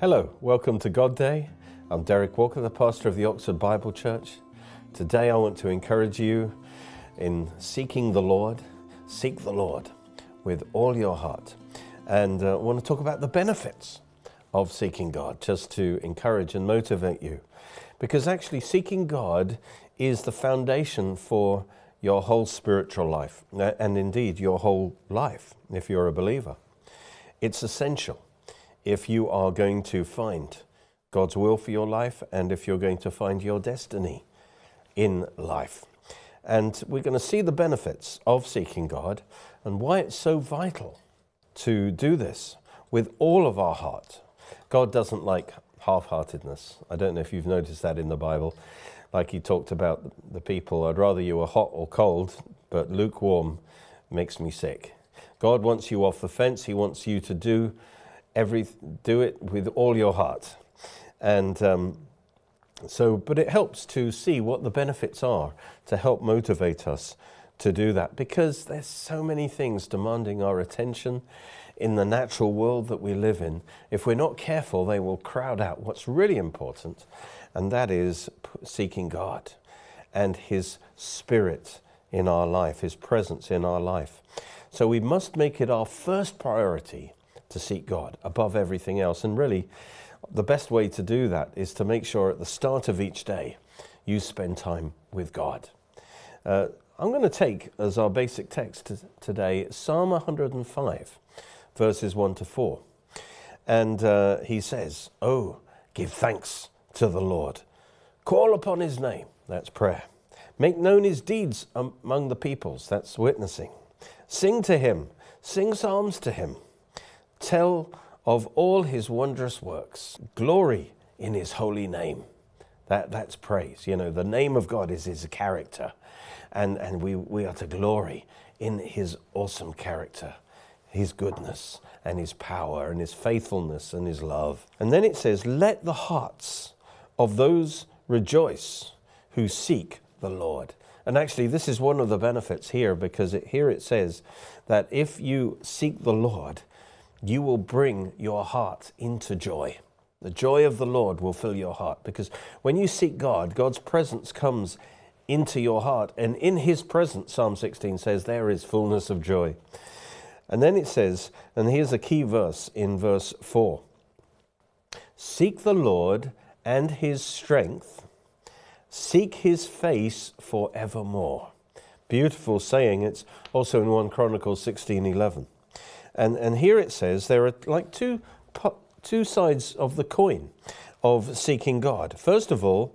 Hello, welcome to God Day. I'm Derek Walker, the pastor of the Oxford Bible Church. Today I want to encourage you in seeking the Lord. Seek the Lord with all your heart. And uh, I want to talk about the benefits of seeking God, just to encourage and motivate you. Because actually, seeking God is the foundation for your whole spiritual life, and indeed your whole life if you're a believer. It's essential if you are going to find God's will for your life and if you're going to find your destiny in life. And we're going to see the benefits of seeking God and why it's so vital to do this with all of our heart. God doesn't like half heartedness. I don't know if you've noticed that in the Bible. Like he talked about the people, I'd rather you were hot or cold, but lukewarm makes me sick. God wants you off the fence. He wants you to do every do it with all your heart, and um, so. But it helps to see what the benefits are to help motivate us to do that because there's so many things demanding our attention in the natural world that we live in. If we're not careful, they will crowd out what's really important, and that is seeking God and His Spirit in our life, His presence in our life. So we must make it our first priority to seek God above everything else. And really, the best way to do that is to make sure at the start of each day you spend time with God. Uh, I'm going to take as our basic text today Psalm 105, verses 1 to 4. And uh, he says, Oh, give thanks to the Lord. Call upon his name. That's prayer. Make known his deeds among the peoples. That's witnessing. Sing to him. Sing psalms to him tell of all his wondrous works, glory in his holy name. That, that's praise. You know, the name of God is his character, and, and we, we are to glory in his awesome character, his goodness, and his power, and his faithfulness, and his love. And then it says, Let the hearts of those rejoice who seek the Lord. And actually, this is one of the benefits here because it, here it says that if you seek the Lord, you will bring your heart into joy. The joy of the Lord will fill your heart because when you seek God, God's presence comes into your heart. And in his presence, Psalm 16 says, there is fullness of joy. And then it says, and here's a key verse in verse 4 Seek the Lord and his strength, seek his face forevermore. Beautiful saying. It's also in 1 Chronicles 16 11. And, and here it says there are like two, two sides of the coin of seeking God. First of all,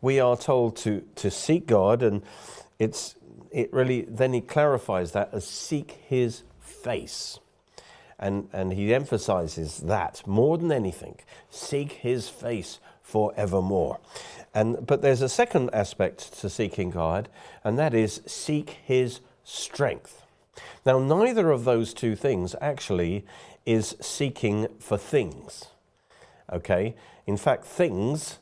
we are told to, to seek God, and it's, it really, then he clarifies that as seek his face. And, and he emphasizes that more than anything seek his face forevermore. And, but there's a second aspect to seeking God, and that is seek his strength. Now, neither of those two things actually is seeking for things. Okay? In fact, things,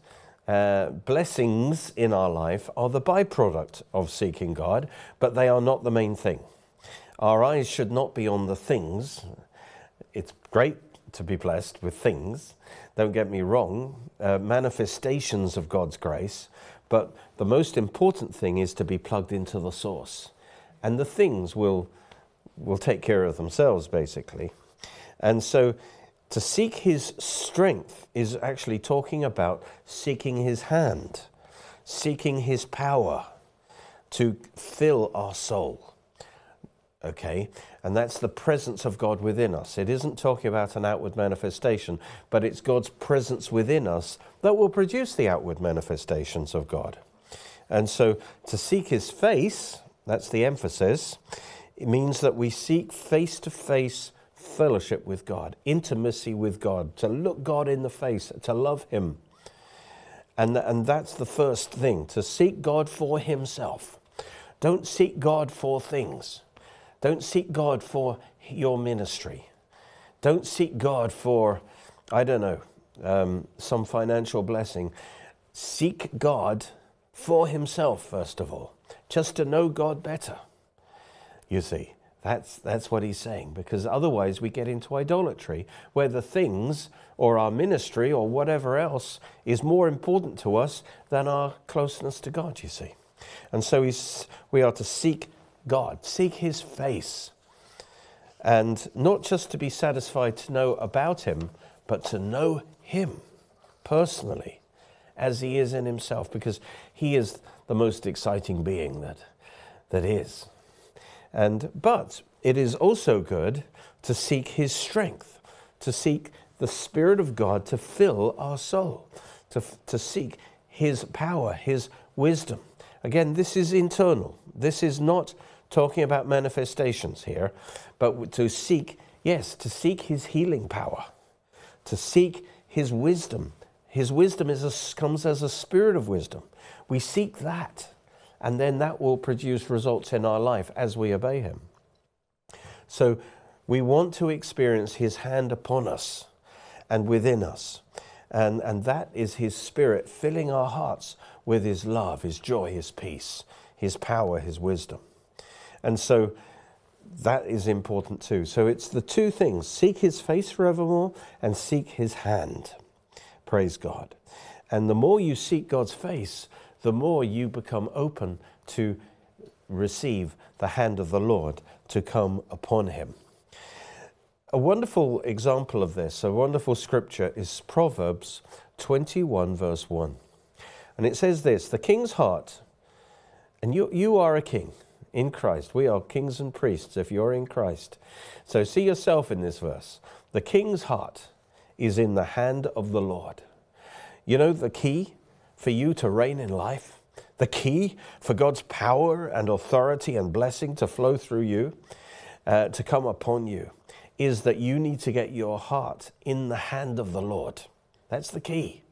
uh, blessings in our life are the byproduct of seeking God, but they are not the main thing. Our eyes should not be on the things. It's great to be blessed with things, don't get me wrong, uh, manifestations of God's grace, but the most important thing is to be plugged into the source. And the things will will take care of themselves, basically. And so to seek his strength is actually talking about seeking his hand, seeking his power to fill our soul. Okay? And that's the presence of God within us. It isn't talking about an outward manifestation, but it's God's presence within us that will produce the outward manifestations of God. And so to seek his face, that's the emphasis, it means that we seek face to face fellowship with God, intimacy with God, to look God in the face, to love Him. And, and that's the first thing, to seek God for Himself. Don't seek God for things. Don't seek God for your ministry. Don't seek God for, I don't know, um, some financial blessing. Seek God for Himself, first of all, just to know God better you see. That's, that's what he's saying, because otherwise we get into idolatry, where the things or our ministry or whatever else is more important to us than our closeness to God, you see. And so he's, we are to seek God, seek his face, and not just to be satisfied to know about him, but to know him personally as he is in himself, because he is the most exciting being that, that is. And, but it is also good to seek his strength, to seek the Spirit of God to fill our soul, to, to seek his power, his wisdom. Again, this is internal. This is not talking about manifestations here, but to seek, yes, to seek his healing power, to seek his wisdom. His wisdom is a, comes as a spirit of wisdom. We seek that and then that will produce results in our life as we obey Him. So we want to experience His hand upon us and within us. And, and that is His Spirit filling our hearts with His love, His joy, His peace, His power, His wisdom. And so that is important too. So it's the two things seek His face forevermore and seek His hand. Praise God. And the more you seek God's face, the more you become open to receive the hand of the Lord to come upon him. A wonderful example of this, a wonderful scripture, is Proverbs 21, verse 1. And it says this The king's heart, and you, you are a king in Christ. We are kings and priests if you're in Christ. So see yourself in this verse. The king's heart is in the hand of the Lord. You know the key for you to reign in life, the key for God's power and authority and blessing to flow through you, uh, to come upon you, is that you need to get your heart in the hand of the Lord. That's the key.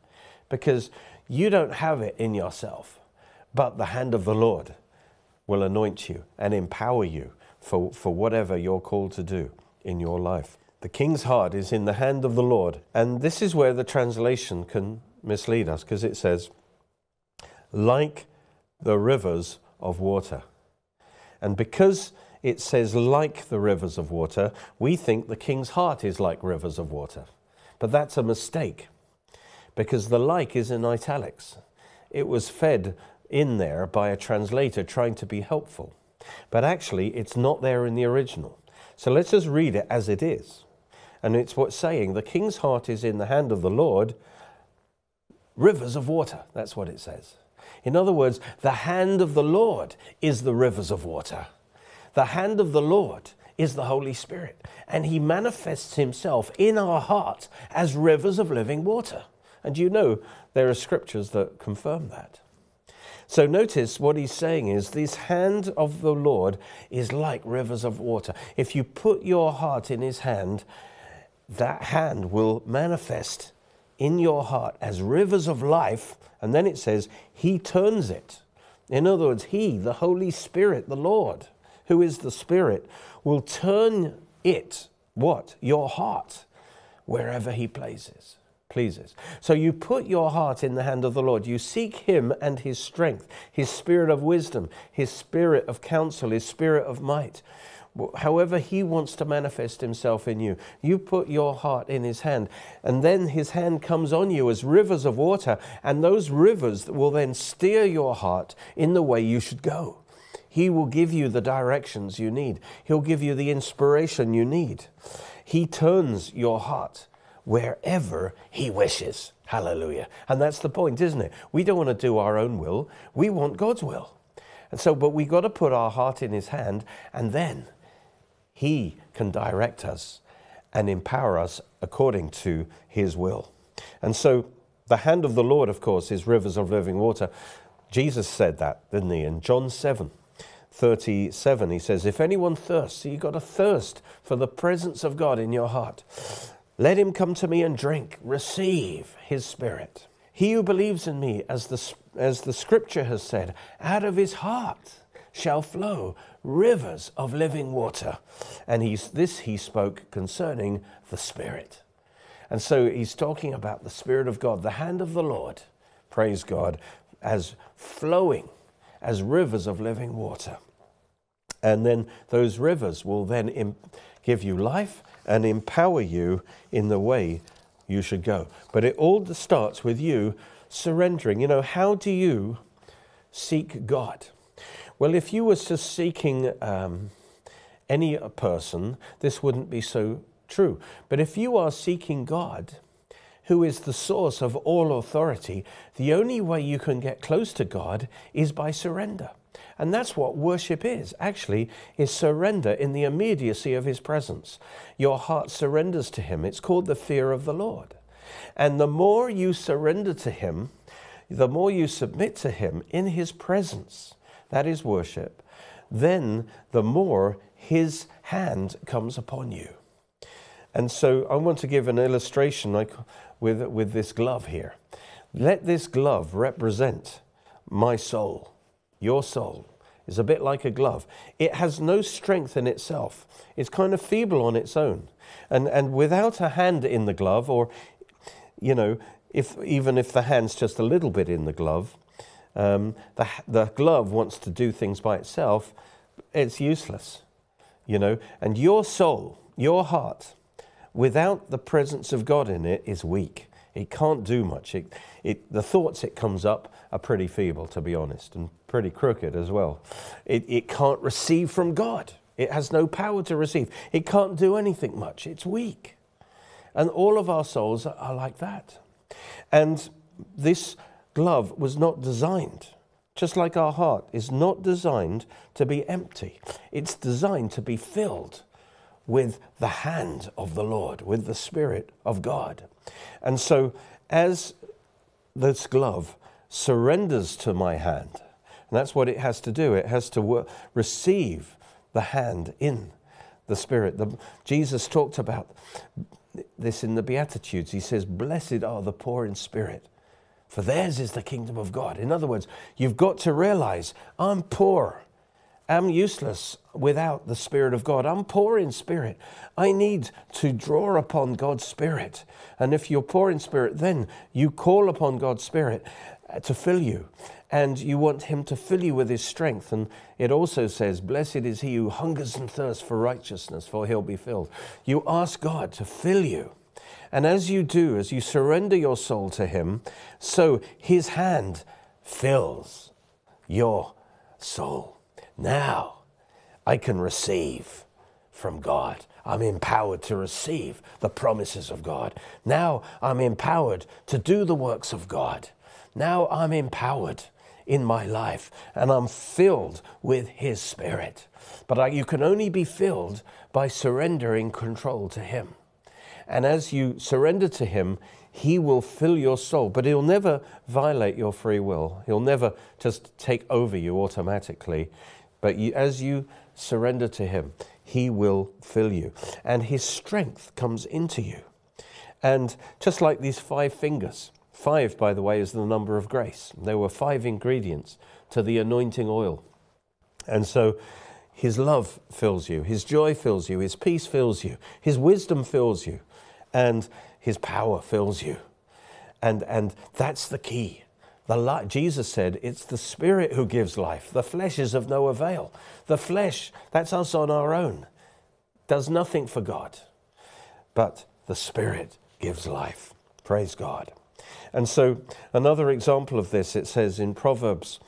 Because you don't have it in yourself, but the hand of the Lord will anoint you and empower you for, for whatever you're called to do in your life. The king's heart is in the hand of the Lord. And this is where the translation can mislead us because it says, like the rivers of water. And because it says like the rivers of water, we think the king's heart is like rivers of water. But that's a mistake because the like is in italics. It was fed in there by a translator trying to be helpful. But actually, it's not there in the original. So let's just read it as it is. And it's what's saying the king's heart is in the hand of the Lord, rivers of water. That's what it says. In other words, the hand of the Lord is the rivers of water. The hand of the Lord is the Holy Spirit, and He manifests Himself in our hearts as rivers of living water. And you know there are scriptures that confirm that. So notice what he's saying is this hand of the Lord is like rivers of water. If you put your heart in his hand, that hand will manifest in your heart as rivers of life and then it says, He turns it. In other words, He, the Holy Spirit, the Lord, who is the Spirit, will turn it, what? Your heart, wherever He pleases. Pleases. So you put your heart in the hand of the Lord. You seek Him and His strength, His spirit of wisdom, His spirit of counsel, His spirit of might however he wants to manifest himself in you. You put your heart in his hand, and then his hand comes on you as rivers of water, and those rivers will then steer your heart in the way you should go. He will give you the directions you need, he'll give you the inspiration you need. He turns your heart wherever he wishes. Hallelujah. And that's the point, isn't it? We don't want to do our own will, we want God's will. And so, but we've got to put our heart in his hand, and then he can direct us and empower us according to His will. And so, the hand of the Lord, of course, is rivers of living water. Jesus said that, didn't he? In John 7 37, he says, If anyone thirsts, you've got a thirst for the presence of God in your heart, let him come to me and drink. Receive his spirit. He who believes in me, as the, as the scripture has said, out of his heart shall flow rivers of living water. And he's, this he spoke concerning the Spirit. And so he's talking about the Spirit of God, the hand of the Lord, praise God, as flowing as rivers of living water. And then those rivers will then give you life and empower you in the way you should go. But it all starts with you surrendering. You know, how do you seek God? Well, if you were just seeking um, any person, this wouldn't be so true. But if you are seeking God, who is the source of all authority, the only way you can get close to God is by surrender. And that's what worship is, actually, is surrender in the immediacy of his presence. Your heart surrenders to him. It's called the fear of the Lord. And the more you surrender to him, the more you submit to him in his presence, that is worship, then the more his hand comes upon you. And so I want to give an illustration like with, with this glove here. Let this glove represent my soul your soul is a bit like a glove. It has no strength in itself. It's kind of feeble on its own. And, and without a hand in the glove, or, you know, if, even if the hand's just a little bit in the glove, um, the, the glove wants to do things by itself, it's useless, you know. And your soul, your heart, without the presence of God in it, is weak. It can't do much. It, it, the thoughts it comes up are pretty feeble, to be honest, and pretty crooked as well. It, it can't receive from God. It has no power to receive. It can't do anything much. It's weak. And all of our souls are like that. And this glove was not designed, just like our heart is not designed to be empty. It's designed to be filled with the hand of the Lord, with the Spirit of God. And so, as this glove surrenders to my hand, and that's what it has to do, it has to receive the hand in the Spirit. The, Jesus talked about this in the Beatitudes. He says, Blessed are the poor in spirit, for theirs is the kingdom of God. In other words, you've got to realize I'm poor. I'm useless without the Spirit of God. I'm poor in spirit. I need to draw upon God's Spirit. And if you're poor in spirit, then you call upon God's Spirit uh, to fill you. And you want Him to fill you with His strength. And it also says, Blessed is he who hungers and thirsts for righteousness, for he'll be filled. You ask God to fill you. And as you do, as you surrender your soul to Him, so His hand fills your soul. Now I can receive from God. I'm empowered to receive the promises of God. Now I'm empowered to do the works of God. Now I'm empowered in my life and I'm filled with His Spirit. But I, you can only be filled by surrendering control to Him. And as you surrender to Him, He will fill your soul, but He'll never violate your free will. He'll never just take over you automatically. But you, as you surrender to Him, He will fill you. And His strength comes into you. And just like these five fingers, five, by the way, is the number of grace. There were five ingredients to the anointing oil. And so His love fills you, His joy fills you, His peace fills you, His wisdom fills you, and His power fills you. And, and that's the key. The Jesus said, It's the Spirit who gives life. The flesh is of no avail. The flesh, that's us on our own, does nothing for God. But the Spirit gives life. Praise God. And so, another example of this, it says in Proverbs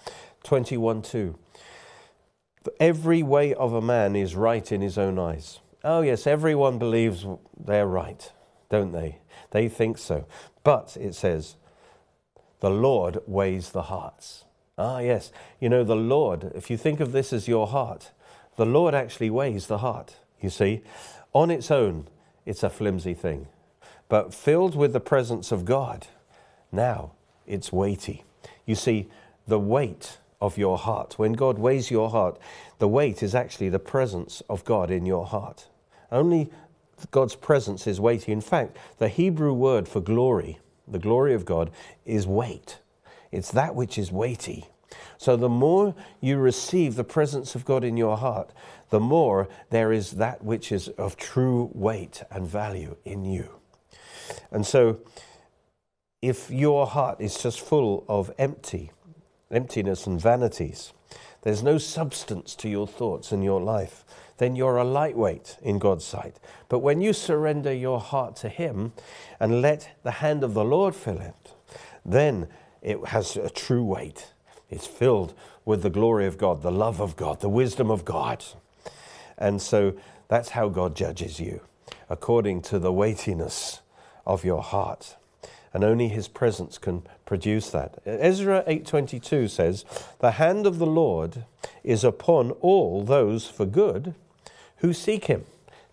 21 2 Every way of a man is right in his own eyes. Oh, yes, everyone believes they're right, don't they? They think so. But it says, the Lord weighs the hearts. Ah, yes. You know, the Lord, if you think of this as your heart, the Lord actually weighs the heart. You see, on its own, it's a flimsy thing. But filled with the presence of God, now it's weighty. You see, the weight of your heart, when God weighs your heart, the weight is actually the presence of God in your heart. Only God's presence is weighty. In fact, the Hebrew word for glory, the glory of God, is weight. It's that which is weighty. So the more you receive the presence of God in your heart, the more there is that which is of true weight and value in you. And so if your heart is just full of empty, emptiness and vanities, there's no substance to your thoughts and your life, then you're a lightweight in God's sight. But when you surrender your heart to Him and let the hand of the Lord fill it, then it has a true weight. It's filled with the glory of God, the love of God, the wisdom of God. And so that's how God judges you, according to the weightiness of your heart. And only his presence can produce that. Ezra 8:22 says, "The hand of the Lord is upon all those for good who seek him."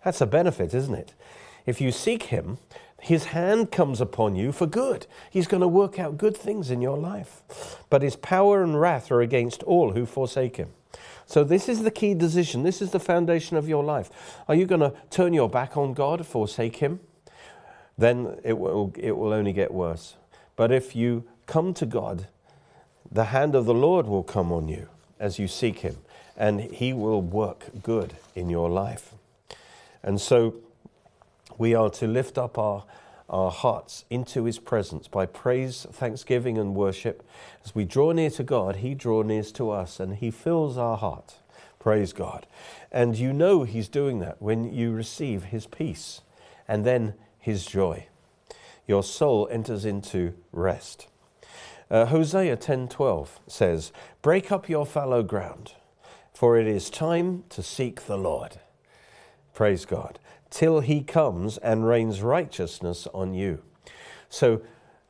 That's a benefit, isn't it? If you seek him, his hand comes upon you for good. He's going to work out good things in your life. But his power and wrath are against all who forsake him. So, this is the key decision. This is the foundation of your life. Are you going to turn your back on God, forsake him? Then it will, it will only get worse. But if you come to God, the hand of the Lord will come on you as you seek him, and he will work good in your life. And so, we are to lift up our, our hearts into his presence by praise, thanksgiving, and worship. As we draw near to God, he draws near to us and he fills our heart. Praise God. And you know he's doing that when you receive his peace and then his joy. Your soul enters into rest. Uh, Hosea 10:12 says, "Break up your fallow ground, for it is time to seek the Lord." Praise God till he comes and rains righteousness on you. So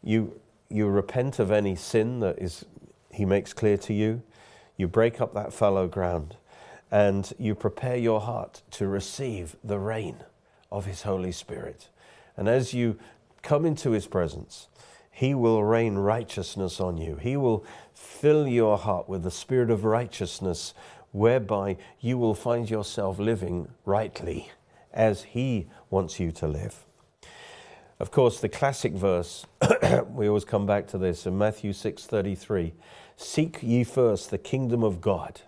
you, you repent of any sin that is, he makes clear to you, you break up that fallow ground, and you prepare your heart to receive the rain of his Holy Spirit. And as you come into his presence, he will rain righteousness on you. He will fill your heart with the spirit of righteousness, whereby you will find yourself living rightly as He wants you to live. Of course, the classic verse, we always come back to this in Matthew 6:33, "Seek ye first the kingdom of God."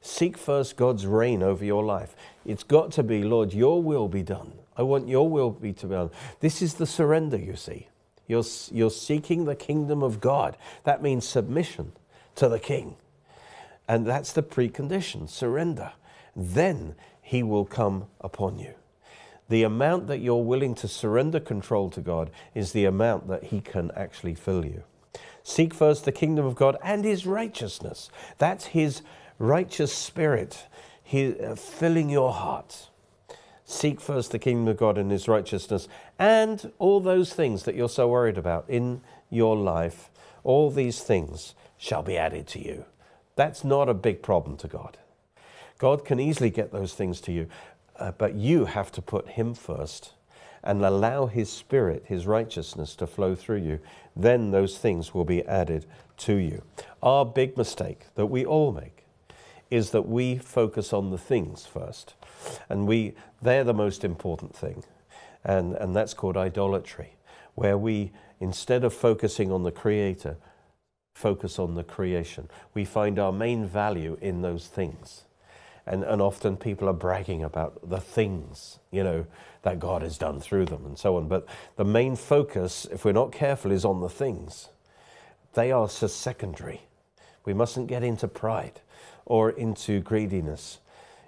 Seek first God's reign over your life. It's got to be, Lord, your will be done. I want your will be to be done. This is the surrender, you see. You're, you're seeking the kingdom of God. That means submission to the king. And that's the precondition surrender. Then he will come upon you the amount that you're willing to surrender control to God is the amount that He can actually fill you. Seek first the kingdom of God and His righteousness. That's His righteous spirit he, uh, filling your heart. Seek first the kingdom of God and His righteousness, and all those things that you're so worried about in your life, all these things shall be added to you. That's not a big problem to God. God can easily get those things to you. Uh, but you have to put Him first and allow His Spirit, His righteousness to flow through you. Then those things will be added to you. Our big mistake that we all make is that we focus on the things first. And we, they're the most important thing. And, and that's called idolatry, where we, instead of focusing on the Creator, focus on the creation. We find our main value in those things. And, and often people are bragging about the things, you know, that God has done through them and so on. But the main focus, if we're not careful, is on the things. They are just secondary. We mustn't get into pride or into greediness.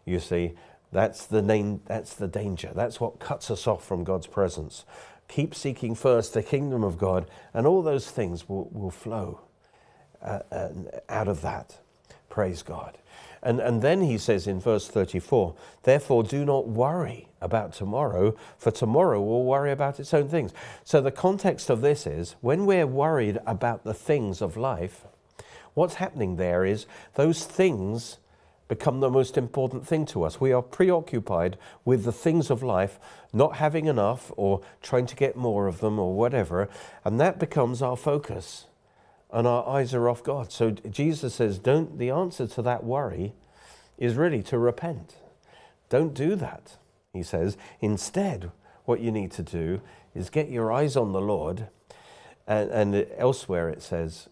You see, that's the, name, that's the danger. That's what cuts us off from God's presence. Keep seeking first the kingdom of God, and all those things will, will flow uh, uh out of that. Praise God. And, and then he says in verse 34, therefore do not worry about tomorrow, for tomorrow will worry about its own things. So the context of this is when we're worried about the things of life, what's happening there is those things become the most important thing to us. We are preoccupied with the things of life, not having enough or trying to get more of them or whatever, and that becomes our focus and our eyes are off God. So Jesus says, don't, the answer to that worry is really to repent. Don't do that, he says. Instead, what you need to do is get your eyes on the Lord. And, and elsewhere it says,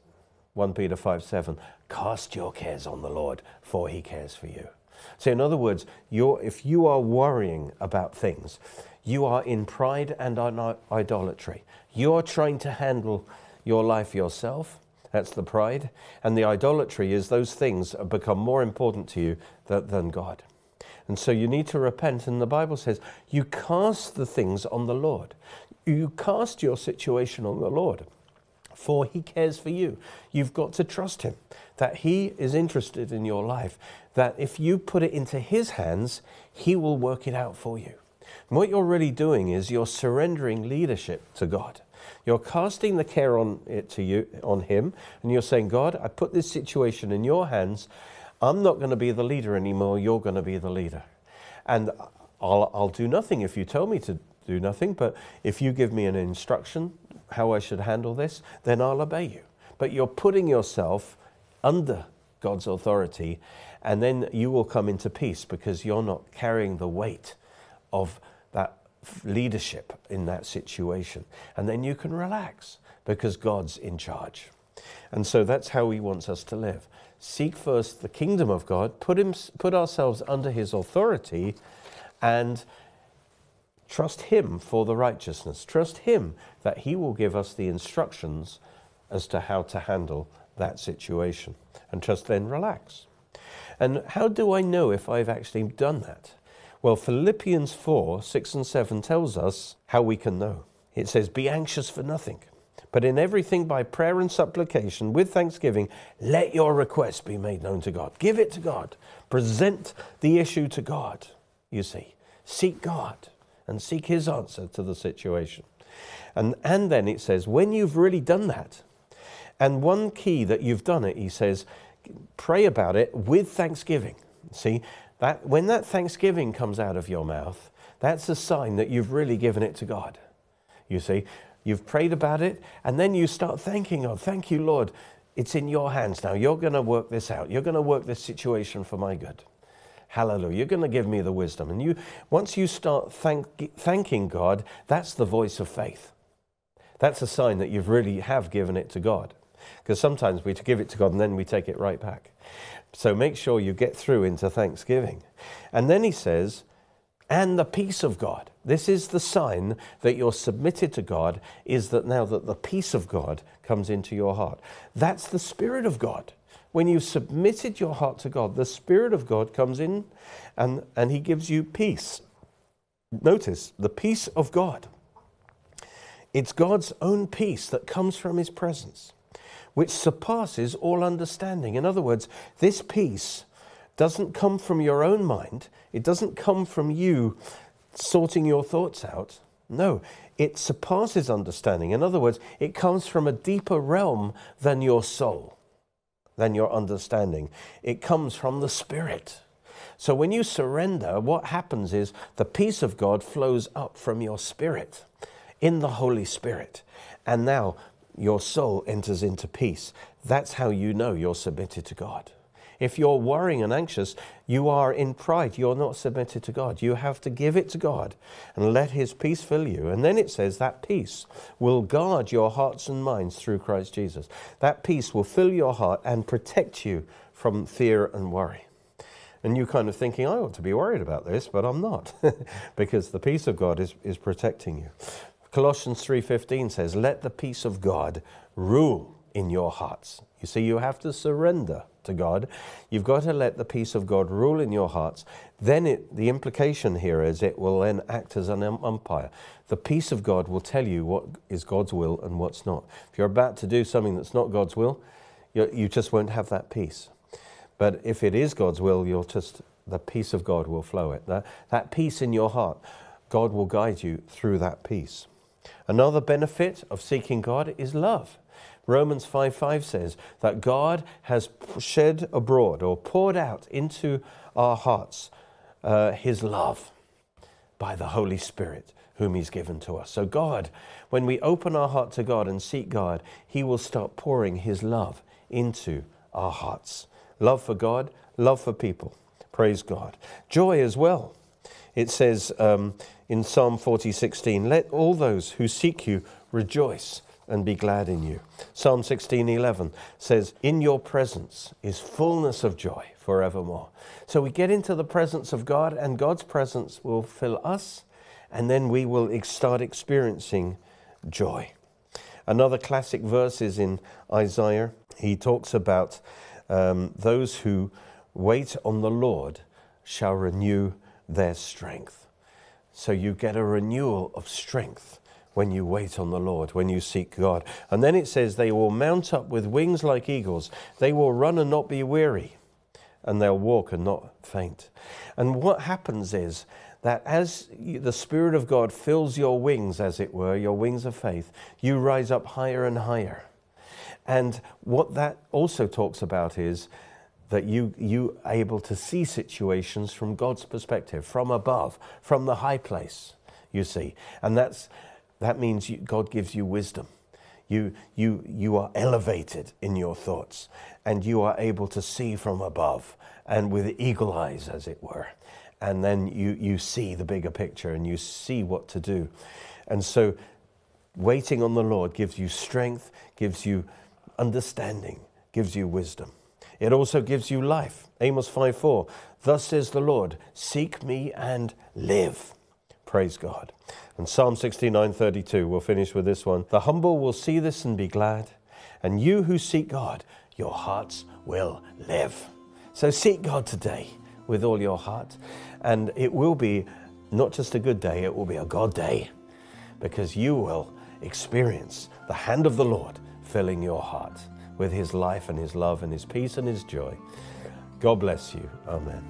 1 Peter 5 7, cast your cares on the Lord, for he cares for you. So, in other words, if you are worrying about things, you are in pride and idolatry. You are trying to handle your life yourself That's the pride. And the idolatry is those things that become more important to you than God. And so you need to repent. And the Bible says, you cast the things on the Lord. You cast your situation on the Lord, for He cares for you. You've got to trust Him, that He is interested in your life, that if you put it into His hands, He will work it out for you. And what you're really doing is you're surrendering leadership to God. You're casting the care on it to you on him and you're saying, God, I put this situation in your hands. I'm not going to be the leader anymore. You're going to be the leader. And I'll, I'll do nothing if you tell me to do nothing, but if you give me an instruction how I should handle this, then I'll obey you. But you're putting yourself under God's authority, and then you will come into peace because you're not carrying the weight of that leadership in that situation. And then you can relax because God's in charge. And so that's how He wants us to live. Seek first the kingdom of God, put, him, put ourselves under His authority, and trust Him for the righteousness. Trust Him that He will give us the instructions as to how to handle that situation. And just then relax. And how do I know if I've actually done that? Well, Philippians 4 6 and 7 tells us how we can know. It says, Be anxious for nothing, but in everything by prayer and supplication with thanksgiving, let your request be made known to God. Give it to God. Present the issue to God, you see. Seek God and seek His answer to the situation. And, and then it says, when you've really done that, and one key that you've done it, he says, pray about it with thanksgiving. See, that, when that thanksgiving comes out of your mouth, that's a sign that you've really given it to God. You see, you've prayed about it, and then you start thanking God. Thank you, Lord. It's in your hands now. You're going to work this out. You're going to work this situation for my good. Hallelujah. You're going to give me the wisdom. And you, once you start thank, thanking God, that's the voice of faith. That's a sign that you've really have given it to God. Because sometimes we give it to God and then we take it right back. So make sure you get through into Thanksgiving. And then he says, and the peace of God. This is the sign that you're submitted to God, is that now that the peace of God comes into your heart. That's the Spirit of God. When you've submitted your heart to God, the Spirit of God comes in and, and He gives you peace. Notice the peace of God. It's God's own peace that comes from His presence which surpasses all understanding. In other words, this peace doesn't come from your own mind, it doesn't come from you sorting your thoughts out. No, it surpasses understanding. In other words, it comes from a deeper realm than your soul, than your understanding. It comes from the Spirit. So when you surrender, what happens is the peace of God flows up from your spirit in the Holy Spirit. And now your soul enters into peace. That's how you know you're submitted to God. If you're worrying and anxious, you are in pride. You're not submitted to God. You have to give it to God and let His peace fill you. And then it says that peace will guard your hearts and minds through Christ Jesus. That peace will fill your heart and protect you from fear and worry. And you're kind of thinking, I ought to be worried about this, but I'm not, because the peace of God is, is protecting you. Colossians 3:15 says, "Let the peace of God rule in your hearts." You see, you have to surrender to God. You've got to let the peace of God rule in your hearts. Then it, the implication here is it will then act as an um, umpire. The peace of God will tell you what is God's will and what's not. If you're about to do something that's not God's will, you just won't have that peace. But if it is God's will, you'll just the peace of God will flow it. That, that peace in your heart, God will guide you through that peace. Another benefit of seeking God is love. Romans 5 5 says that God has shed abroad or poured out into our hearts uh, his love by the Holy Spirit whom he's given to us. So, God, when we open our heart to God and seek God, he will start pouring his love into our hearts. Love for God, love for people. Praise God. Joy as well. It says, um, in Psalm 40:16, "Let all those who seek you rejoice and be glad in you." Psalm 16:11 says, "In your presence is fullness of joy forevermore." So we get into the presence of God and God's presence will fill us and then we will start experiencing joy. Another classic verse is in Isaiah he talks about um, those who wait on the Lord shall renew their strength. So you get a renewal of strength when you wait on the Lord, when you seek God. And then it says, they will mount up with wings like eagles, they will run and not be weary, and they'll walk and not faint. And what happens is, that as the Spirit of God fills your wings, as it were, your wings of faith, you rise up higher and higher. And what that also talks about is that you you able to see situations from God's perspective, from above, from the high place. You see, and that's that means you, God gives you wisdom. You you you are elevated in your thoughts, and you are able to see from above and with eagle eyes, as it were. And then you you see the bigger picture, and you see what to do. And so, waiting on the Lord gives you strength, gives you understanding, gives you wisdom. It also gives you life. Amos 5 4. Thus says the Lord, Seek me and live. Praise God. And Psalm 69:32, we'll finish with this one. The humble will see this and be glad, and you who seek God, your hearts will live. So seek God today with all your heart, and it will be not just a good day, it will be a God day because you will experience the hand of the Lord filling your heart with his life and his love and his peace and his joy. God bless you. Amen.